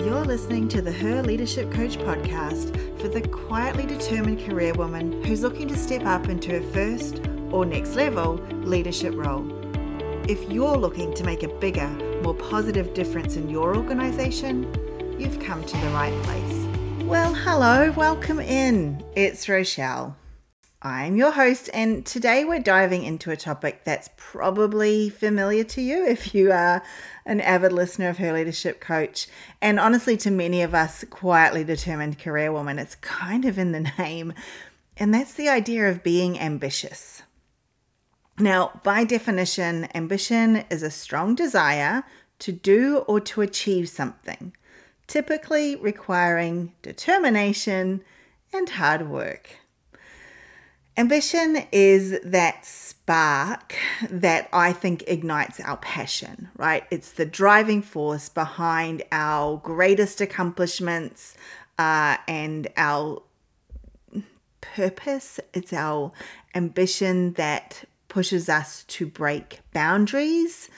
You're listening to the Her Leadership Coach podcast for the quietly determined career woman who's looking to step up into her first or next level leadership role. If you're looking to make a bigger, more positive difference in your organization, you've come to the right place. Well, hello, welcome in. It's Rochelle. I'm your host, and today we're diving into a topic that's probably familiar to you if you are an avid listener of Her Leadership Coach. And honestly, to many of us quietly determined career women, it's kind of in the name, and that's the idea of being ambitious. Now, by definition, ambition is a strong desire to do or to achieve something, typically requiring determination and hard work. Ambition is that spark that I think ignites our passion, right? It's the driving force behind our greatest accomplishments uh, and our purpose. It's our ambition that pushes us to break boundaries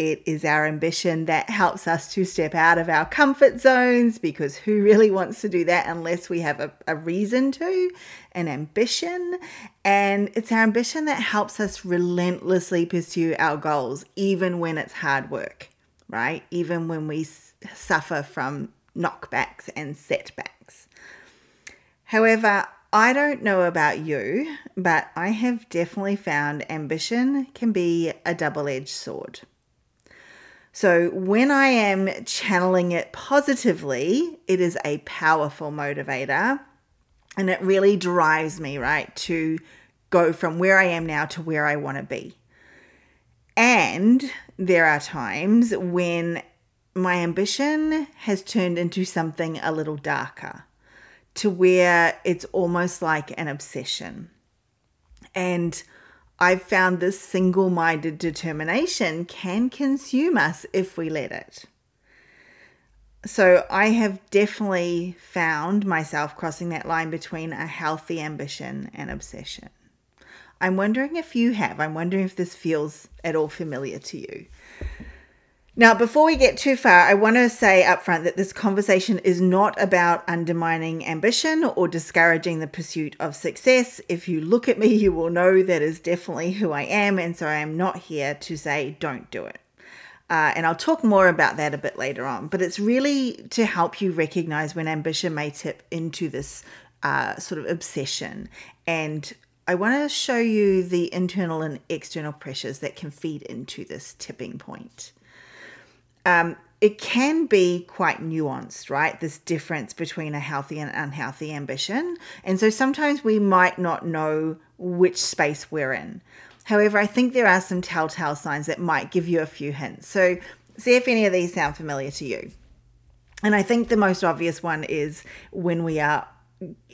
it is our ambition that helps us to step out of our comfort zones because who really wants to do that unless we have a, a reason to, an ambition. And it's our ambition that helps us relentlessly pursue our goals, even when it's hard work, right? Even when we suffer from knockbacks and setbacks. However, I don't know about you, but I have definitely found ambition can be a double edged sword. So when I am channeling it positively, it is a powerful motivator and it really drives me, right, to go from where I am now to where I want to be. And there are times when my ambition has turned into something a little darker, to where it's almost like an obsession. And I've found this single minded determination can consume us if we let it. So I have definitely found myself crossing that line between a healthy ambition and obsession. I'm wondering if you have. I'm wondering if this feels at all familiar to you. Now, before we get too far, I want to say up front that this conversation is not about undermining ambition or discouraging the pursuit of success. If you look at me, you will know that is definitely who I am, and so I am not here to say don't do it. Uh, and I'll talk more about that a bit later on, but it's really to help you recognize when ambition may tip into this uh, sort of obsession. And I want to show you the internal and external pressures that can feed into this tipping point um, it can be quite nuanced, right? This difference between a healthy and unhealthy ambition. And so sometimes we might not know which space we're in. However, I think there are some telltale signs that might give you a few hints. So see if any of these sound familiar to you. And I think the most obvious one is when we are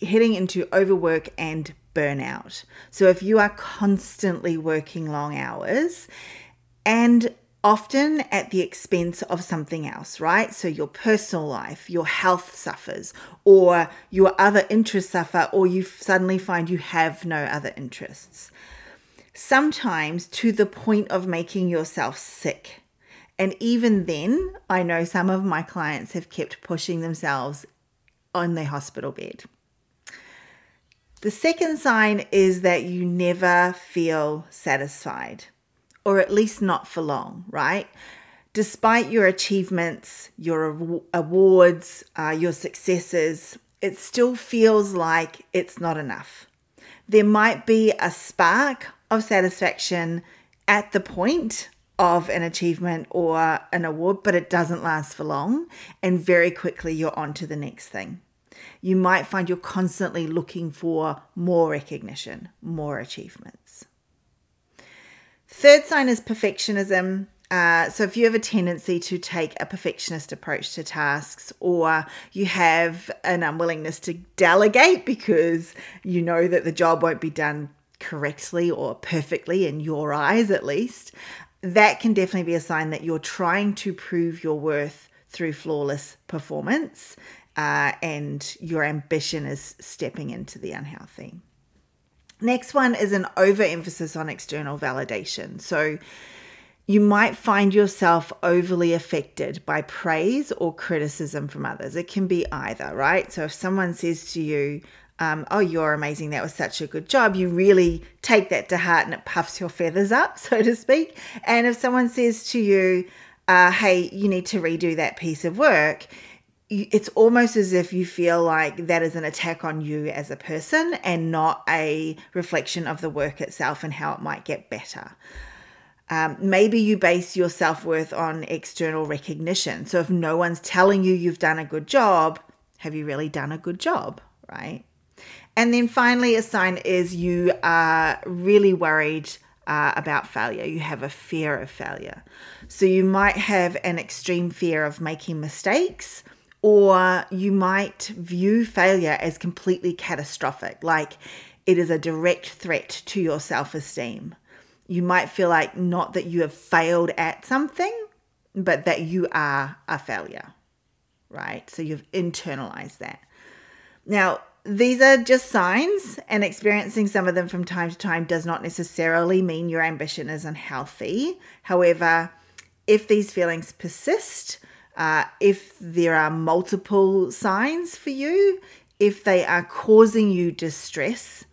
heading into overwork and burnout. So if you are constantly working long hours and often at the expense of something else, right? So your personal life, your health suffers, or your other interests suffer, or you suddenly find you have no other interests. Sometimes to the point of making yourself sick. And even then, I know some of my clients have kept pushing themselves on their hospital bed. The second sign is that you never feel satisfied or at least not for long, right? Despite your achievements, your awards, uh, your successes, it still feels like it's not enough. There might be a spark of satisfaction at the point of an achievement or an award, but it doesn't last for long. And very quickly, you're on to the next thing. You might find you're constantly looking for more recognition, more achievements. Third sign is perfectionism. Uh, so, if you have a tendency to take a perfectionist approach to tasks, or you have an unwillingness to delegate because you know that the job won't be done correctly or perfectly in your eyes, at least, that can definitely be a sign that you're trying to prove your worth through flawless performance uh, and your ambition is stepping into the unhealthy. Next one is an overemphasis on external validation. So, you might find yourself overly affected by praise or criticism from others. It can be either, right? So if someone says to you, um, oh, you're amazing, that was such a good job, you really take that to heart and it puffs your feathers up, so to speak. And if someone says to you, uh, hey, you need to redo that piece of work, it's almost as if you feel like that is an attack on you as a person and not a reflection of the work itself and how it might get better. Um, maybe you base your self worth on external recognition. So if no one's telling you you've done a good job, have you really done a good job? Right. And then finally, a sign is you are really worried uh, about failure. You have a fear of failure. So you might have an extreme fear of making mistakes, or you might view failure as completely catastrophic, like it is a direct threat to your self esteem you might feel like not that you have failed at something, but that you are a failure, right? So you've internalized that. Now, these are just signs, and experiencing some of them from time to time does not necessarily mean your ambition is unhealthy. However, if these feelings persist, uh, if there are multiple signs for you, if they are causing you distress,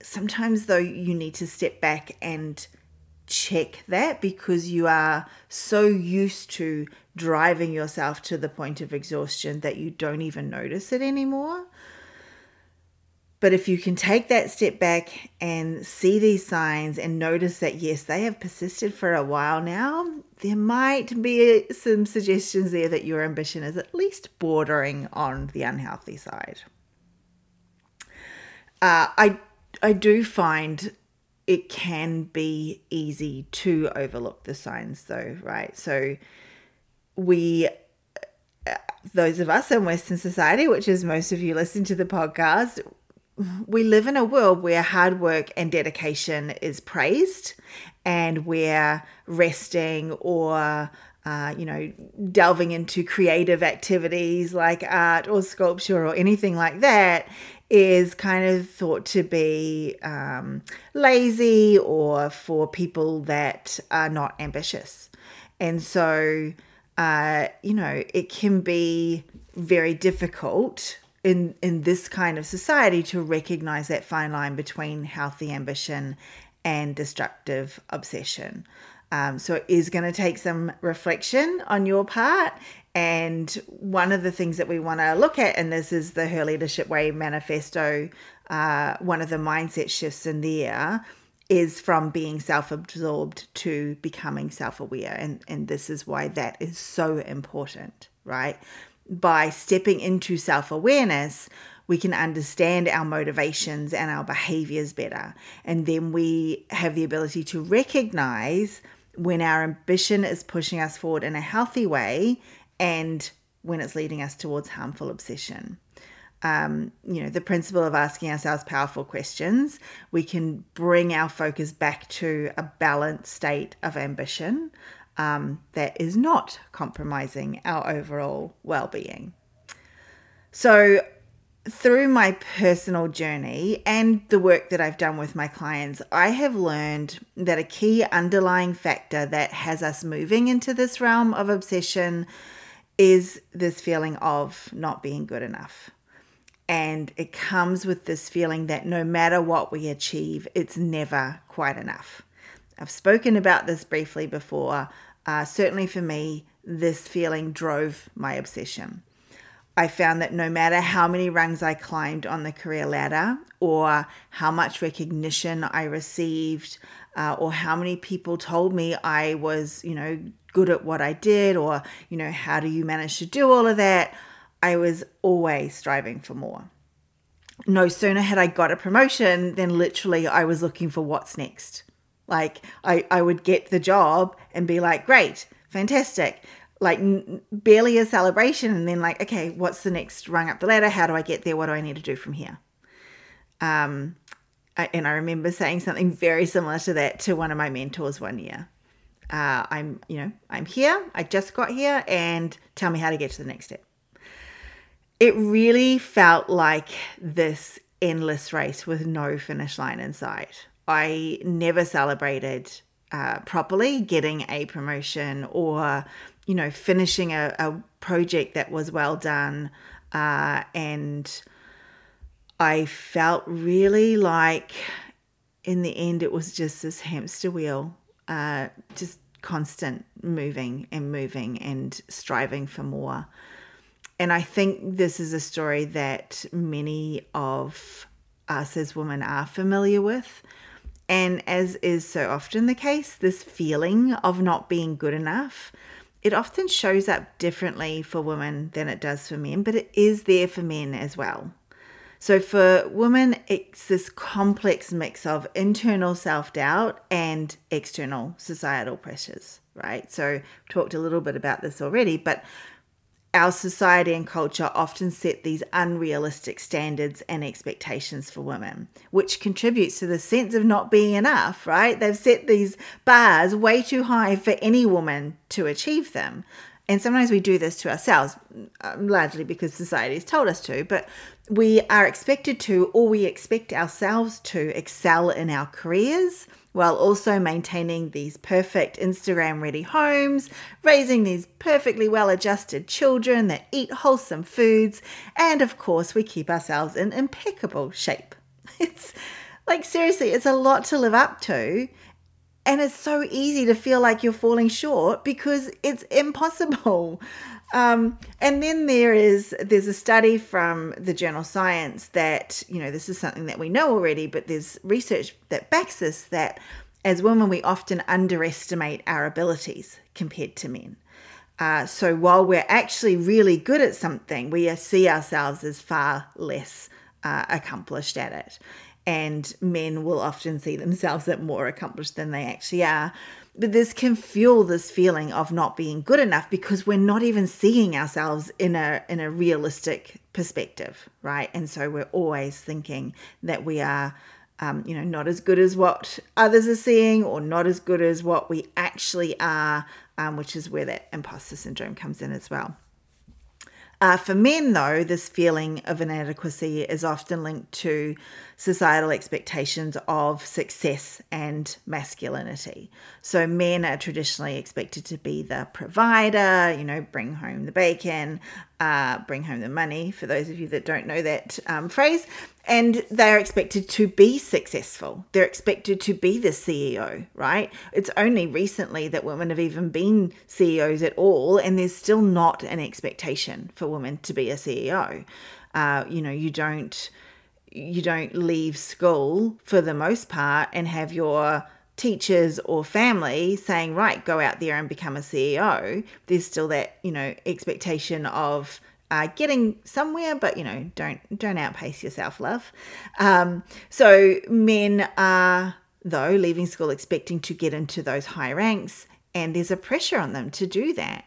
sometimes though you need to step back and check that because you are so used to driving yourself to the point of exhaustion that you don't even notice it anymore. But if you can take that step back and see these signs and notice that, yes, they have persisted for a while now, there might be some suggestions there that your ambition is at least bordering on the unhealthy side. Uh, I I do find it can be easy to overlook the signs though, right? So we those of us in Western society, which is most of you listen to the podcast, we live in a world where hard work and dedication is praised and where resting or uh, you know, delving into creative activities like art or sculpture or anything like that is kind of thought to be um, lazy or for people that are not ambitious. And so, uh, you know, it can be very difficult in, in this kind of society to recognize that fine line between healthy ambition and destructive obsession. Um, so it is going to take some reflection on your part and one of the things that we want to look at, and this is the Her Leadership Way manifesto, uh, one of the mindset shifts in there is from being self absorbed to becoming self aware. And, and this is why that is so important, right? By stepping into self awareness, we can understand our motivations and our behaviors better. And then we have the ability to recognize when our ambition is pushing us forward in a healthy way and when it's leading us towards harmful obsession. Um, you know, the principle of asking ourselves powerful questions, we can bring our focus back to a balanced state of ambition um, that is not compromising our overall well being. So, through my personal journey and the work that I've done with my clients, I have learned that a key underlying factor that has us moving into this realm of obsession is this feeling of not being good enough. And it comes with this feeling that no matter what we achieve, it's never quite enough. I've spoken about this briefly before. Uh, certainly for me, this feeling drove my obsession. I found that no matter how many rungs I climbed on the career ladder, or how much recognition I received, uh, or how many people told me I was, you know, good at what I did, or, you know, how do you manage to do all of that? I was always striving for more. No sooner had I got a promotion than literally I was looking for what's next. Like, I, I would get the job and be like, great, fantastic. Like, n- barely a celebration. And then, like, okay, what's the next rung up the ladder? How do I get there? What do I need to do from here? Um, I, and I remember saying something very similar to that to one of my mentors one year uh, I'm, you know, I'm here, I just got here, and tell me how to get to the next step. It really felt like this endless race with no finish line in sight. I never celebrated uh, properly, getting a promotion or, you know, finishing a, a project that was well done. Uh, and I felt really like in the end it was just this hamster wheel, uh, just constant moving and moving and striving for more. And I think this is a story that many of us as women are familiar with. And as is so often the case, this feeling of not being good enough, it often shows up differently for women than it does for men, but it is there for men as well. So for women, it's this complex mix of internal self doubt and external societal pressures, right? So, talked a little bit about this already, but our society and culture often set these unrealistic standards and expectations for women, which contributes to the sense of not being enough, right? They've set these bars way too high for any woman to achieve them. And sometimes we do this to ourselves, um, largely because society has told us to, but we are expected to, or we expect ourselves to, excel in our careers while also maintaining these perfect Instagram ready homes, raising these perfectly well adjusted children that eat wholesome foods, and of course, we keep ourselves in impeccable shape. It's like, seriously, it's a lot to live up to. And it's so easy to feel like you're falling short because it's impossible. Um, and then there is there's a study from the journal Science that you know this is something that we know already, but there's research that backs this that as women we often underestimate our abilities compared to men. Uh, so while we're actually really good at something, we see ourselves as far less uh, accomplished at it and men will often see themselves as more accomplished than they actually are. But this can fuel this feeling of not being good enough because we're not even seeing ourselves in a in a realistic perspective, right? And so we're always thinking that we are um, you know, not as good as what others are seeing, or not as good as what we actually are, um, which is where that imposter syndrome comes in as well. Uh, for men, though, this feeling of inadequacy is often linked to societal expectations of success and masculinity. So, men are traditionally expected to be the provider, you know, bring home the bacon, uh, bring home the money, for those of you that don't know that um, phrase. And they're expected to be successful. They're expected to be the CEO, right? It's only recently that women have even been CEOs at all, and there's still not an expectation for women to be a CEO. Uh, you know, you don't you don't leave school for the most part and have your teachers or family saying right go out there and become a ceo there's still that you know expectation of uh, getting somewhere but you know don't don't outpace yourself love. Um, so men are though leaving school expecting to get into those high ranks and there's a pressure on them to do that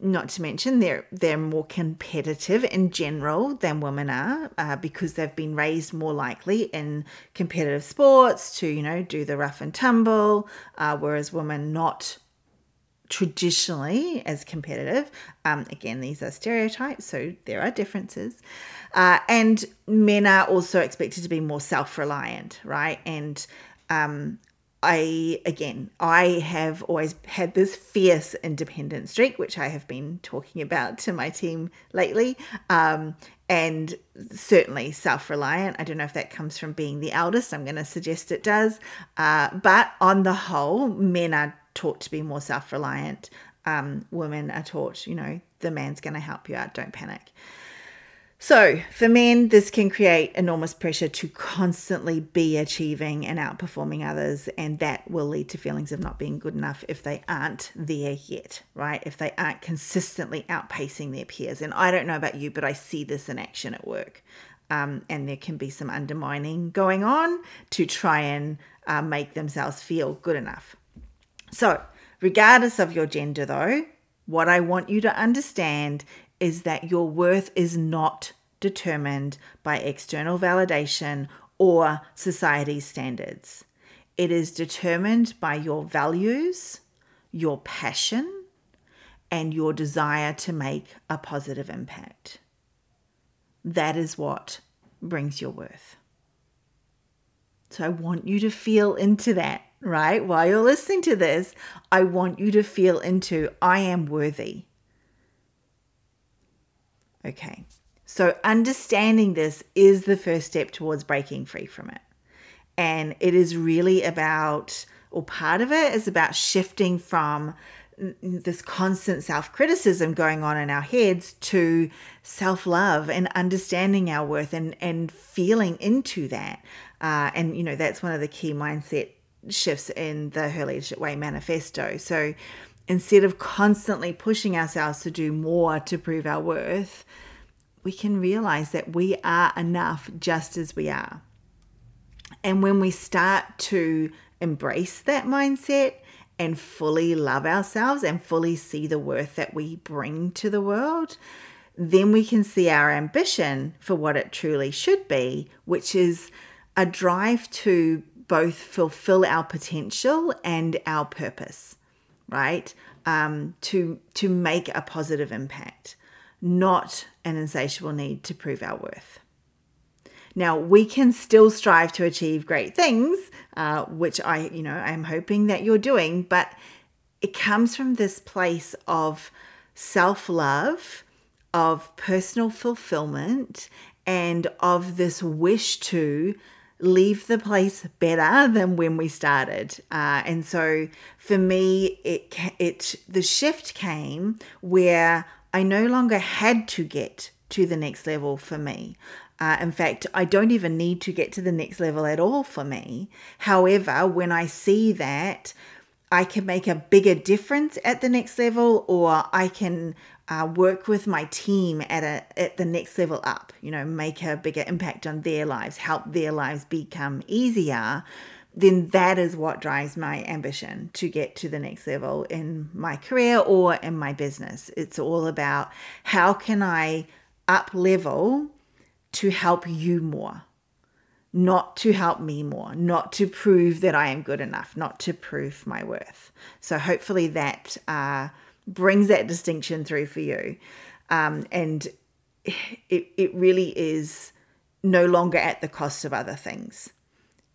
not to mention they're they're more competitive in general than women are uh, because they've been raised more likely in competitive sports to you know do the rough and tumble uh, whereas women not traditionally as competitive. Um, again these are stereotypes so there are differences. Uh, and men are also expected to be more self-reliant right? And um, I, again, I have always had this fierce independent streak, which I have been talking about to my team lately. Um, and certainly self reliant. I don't know if that comes from being the eldest. I'm going to suggest it does. Uh, but on the whole, men are taught to be more self reliant. Um, women are taught, you know, the man's going to help you out, don't panic. So, for men, this can create enormous pressure to constantly be achieving and outperforming others, and that will lead to feelings of not being good enough if they aren't there yet, right? If they aren't consistently outpacing their peers. And I don't know about you, but I see this in action at work. Um, and there can be some undermining going on to try and uh, make themselves feel good enough. So, regardless of your gender, though, what I want you to understand is that your worth is not determined by external validation or society's standards. It is determined by your values, your passion, and your desire to make a positive impact. That is what brings your worth. So I want you to feel into that right? While you're listening to this, I want you to feel into I am worthy. Okay. So, understanding this is the first step towards breaking free from it. And it is really about, or part of it is about shifting from this constant self criticism going on in our heads to self love and understanding our worth and, and feeling into that. Uh, and, you know, that's one of the key mindset shifts in the Her Leadership Way manifesto. So instead of constantly pushing ourselves to do more to prove our worth, we can realize that we are enough just as we are. And when we start to embrace that mindset and fully love ourselves and fully see the worth that we bring to the world, then we can see our ambition for what it truly should be, which is a drive to both fulfill our potential and our purpose, right? Um, to to make a positive impact not an insatiable need to prove our worth. Now, we can still strive to achieve great things, uh, which I, you know, I'm hoping that you're doing, but it comes from this place of self love, of personal fulfillment, and of this wish to leave the place better than when we started. Uh, and so for me, it, it, the shift came where I no longer had to get to the next level for me. Uh, in fact, I don't even need to get to the next level at all for me. However, when I see that I can make a bigger difference at the next level, or I can uh, work with my team at a at the next level up, you know, make a bigger impact on their lives, help their lives become easier then that is what drives my ambition to get to the next level in my career or in my business. It's all about how can I up level to help you more, not to help me more, not to prove that I am good enough, not to prove my worth. So hopefully that uh, brings that distinction through for you. Um, and it, it really is no longer at the cost of other things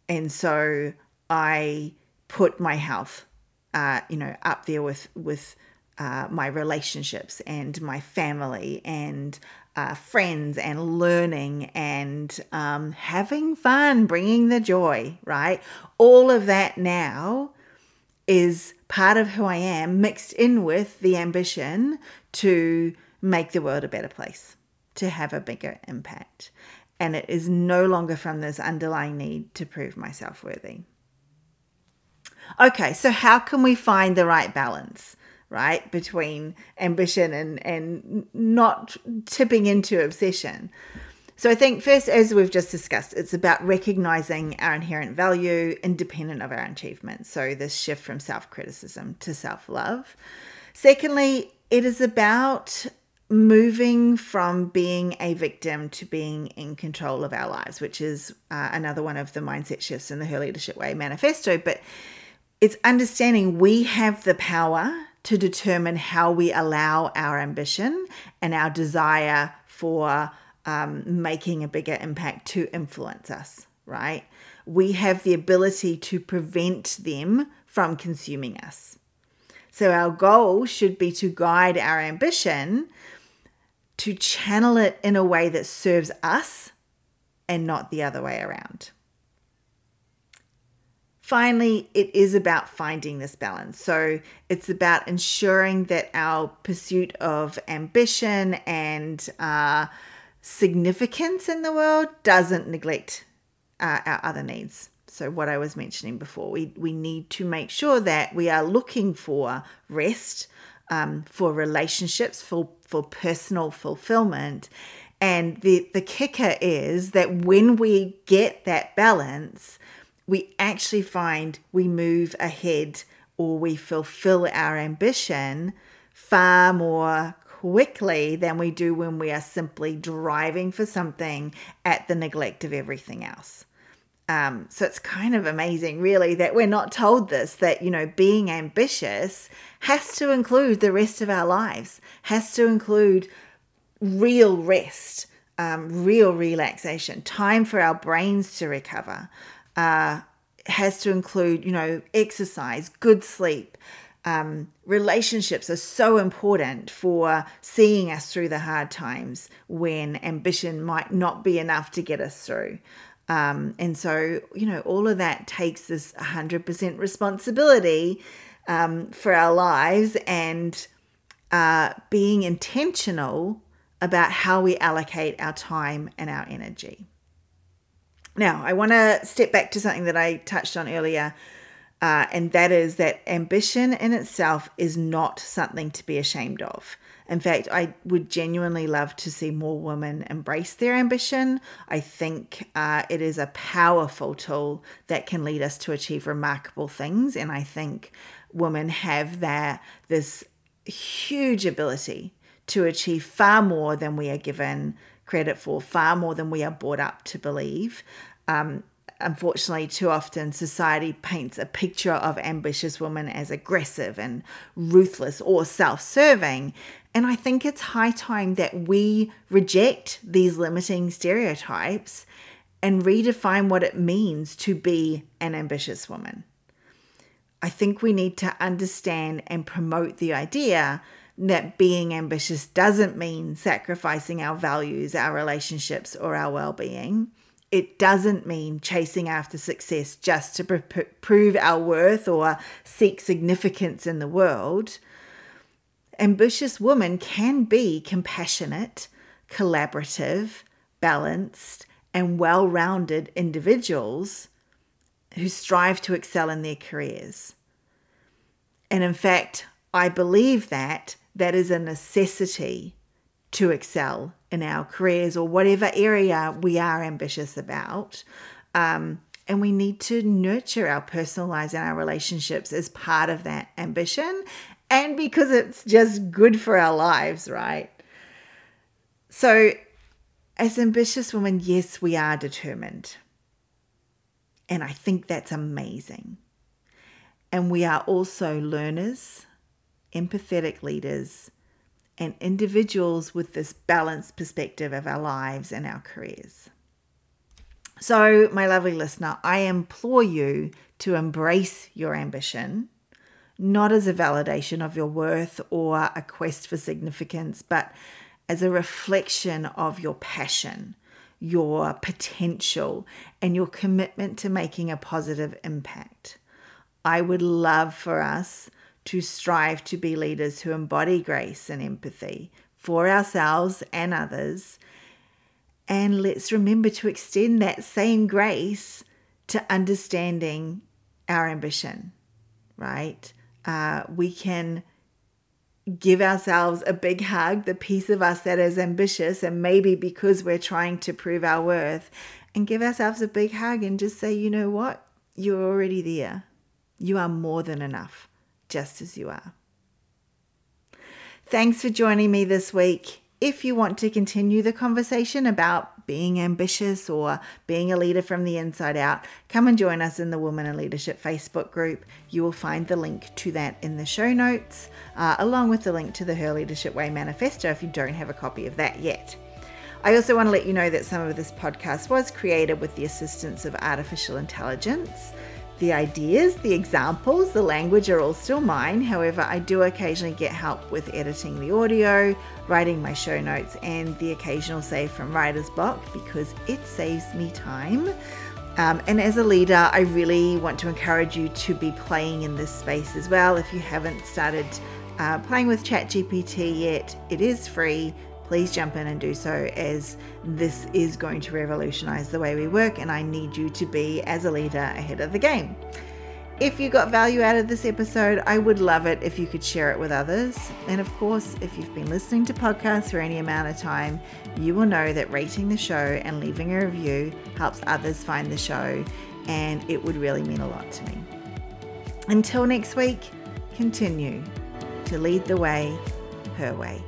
and so I put my health, uh, you know, up there with with uh, my relationships and my family and uh, friends and learning and um, having fun, bringing the joy, right? All of that now is part of who I am, mixed in with the ambition to make the world a better place, to have a bigger impact and it is no longer from this underlying need to prove myself worthy. Okay, so how can we find the right balance, right, between ambition and, and not tipping into obsession? So I think first, as we've just discussed, it's about recognizing our inherent value independent of our achievements. So this shift from self criticism to self love. Secondly, it is about moving from being a victim to being in control of our lives, which is uh, another one of the mindset shifts in the Her Leadership Way manifesto. But it's understanding we have the power to determine how we allow our ambition and our desire for um, making a bigger impact to influence us, right? We have the ability to prevent them from consuming us. So, our goal should be to guide our ambition to channel it in a way that serves us and not the other way around. Finally, it is about finding this balance. So it's about ensuring that our pursuit of ambition and uh, significance in the world doesn't neglect uh, our other needs. So, what I was mentioning before, we, we need to make sure that we are looking for rest, um, for relationships, for, for personal fulfillment. And the, the kicker is that when we get that balance, we actually find we move ahead or we fulfill our ambition far more quickly than we do when we are simply driving for something at the neglect of everything else. Um, so it's kind of amazing, really, that we're not told this that, you know, being ambitious has to include the rest of our lives, has to include real rest, um, real relaxation, time for our brains to recover. Uh, has to include, you know, exercise, good sleep. Um, relationships are so important for seeing us through the hard times when ambition might not be enough to get us through. Um, and so, you know, all of that takes this 100% responsibility um, for our lives and uh, being intentional about how we allocate our time and our energy. Now, I want to step back to something that I touched on earlier, uh, and that is that ambition in itself is not something to be ashamed of. In fact, I would genuinely love to see more women embrace their ambition. I think uh, it is a powerful tool that can lead us to achieve remarkable things, and I think women have that this huge ability to achieve far more than we are given credit for, far more than we are brought up to believe. Um, unfortunately, too often society paints a picture of ambitious women as aggressive and ruthless or self serving. And I think it's high time that we reject these limiting stereotypes and redefine what it means to be an ambitious woman. I think we need to understand and promote the idea that being ambitious doesn't mean sacrificing our values, our relationships, or our well being. It doesn't mean chasing after success just to pr- prove our worth or seek significance in the world. Ambitious women can be compassionate, collaborative, balanced, and well rounded individuals who strive to excel in their careers. And in fact, I believe that that is a necessity to excel in our careers or whatever area we are ambitious about. Um, and we need to nurture our personal lives and our relationships as part of that ambition and because it's just good for our lives, right? So, as ambitious women, yes, we are determined. And I think that's amazing. And we are also learners, empathetic leaders, and individuals with this balanced perspective of our lives and our careers. So, my lovely listener, I implore you to embrace your ambition, not as a validation of your worth or a quest for significance, but as a reflection of your passion your potential and your commitment to making a positive impact. I would love for us to strive to be leaders who embody grace and empathy for ourselves and others. And let's remember to extend that same grace to understanding our ambition, right? Uh, we can give ourselves a big hug, the piece of us that is ambitious, and maybe because we're trying to prove our worth, and give ourselves a big hug and just say, you know what? You're already there. You are more than enough, just as you are. Thanks for joining me this week. If you want to continue the conversation about being ambitious or being a leader from the inside out, come and join us in the Women in Leadership Facebook group. You will find the link to that in the show notes, uh, along with the link to the Her Leadership Way manifesto if you don't have a copy of that yet. I also want to let you know that some of this podcast was created with the assistance of artificial intelligence. The ideas, the examples, the language are all still mine. However, I do occasionally get help with editing the audio, writing my show notes, and the occasional save from writer's block because it saves me time. Um, and as a leader, I really want to encourage you to be playing in this space as well. If you haven't started uh, playing with ChatGPT yet, it is free please jump in and do so as this is going to revolutionize the way we work and I need you to be as a leader ahead of the game. If you got value out of this episode, I would love it if you could share it with others. And of course, if you've been listening to podcasts for any amount of time, you will know that rating the show and leaving a review helps others find the show, and it would really mean a lot to me. Until next week, continue to lead the way her way.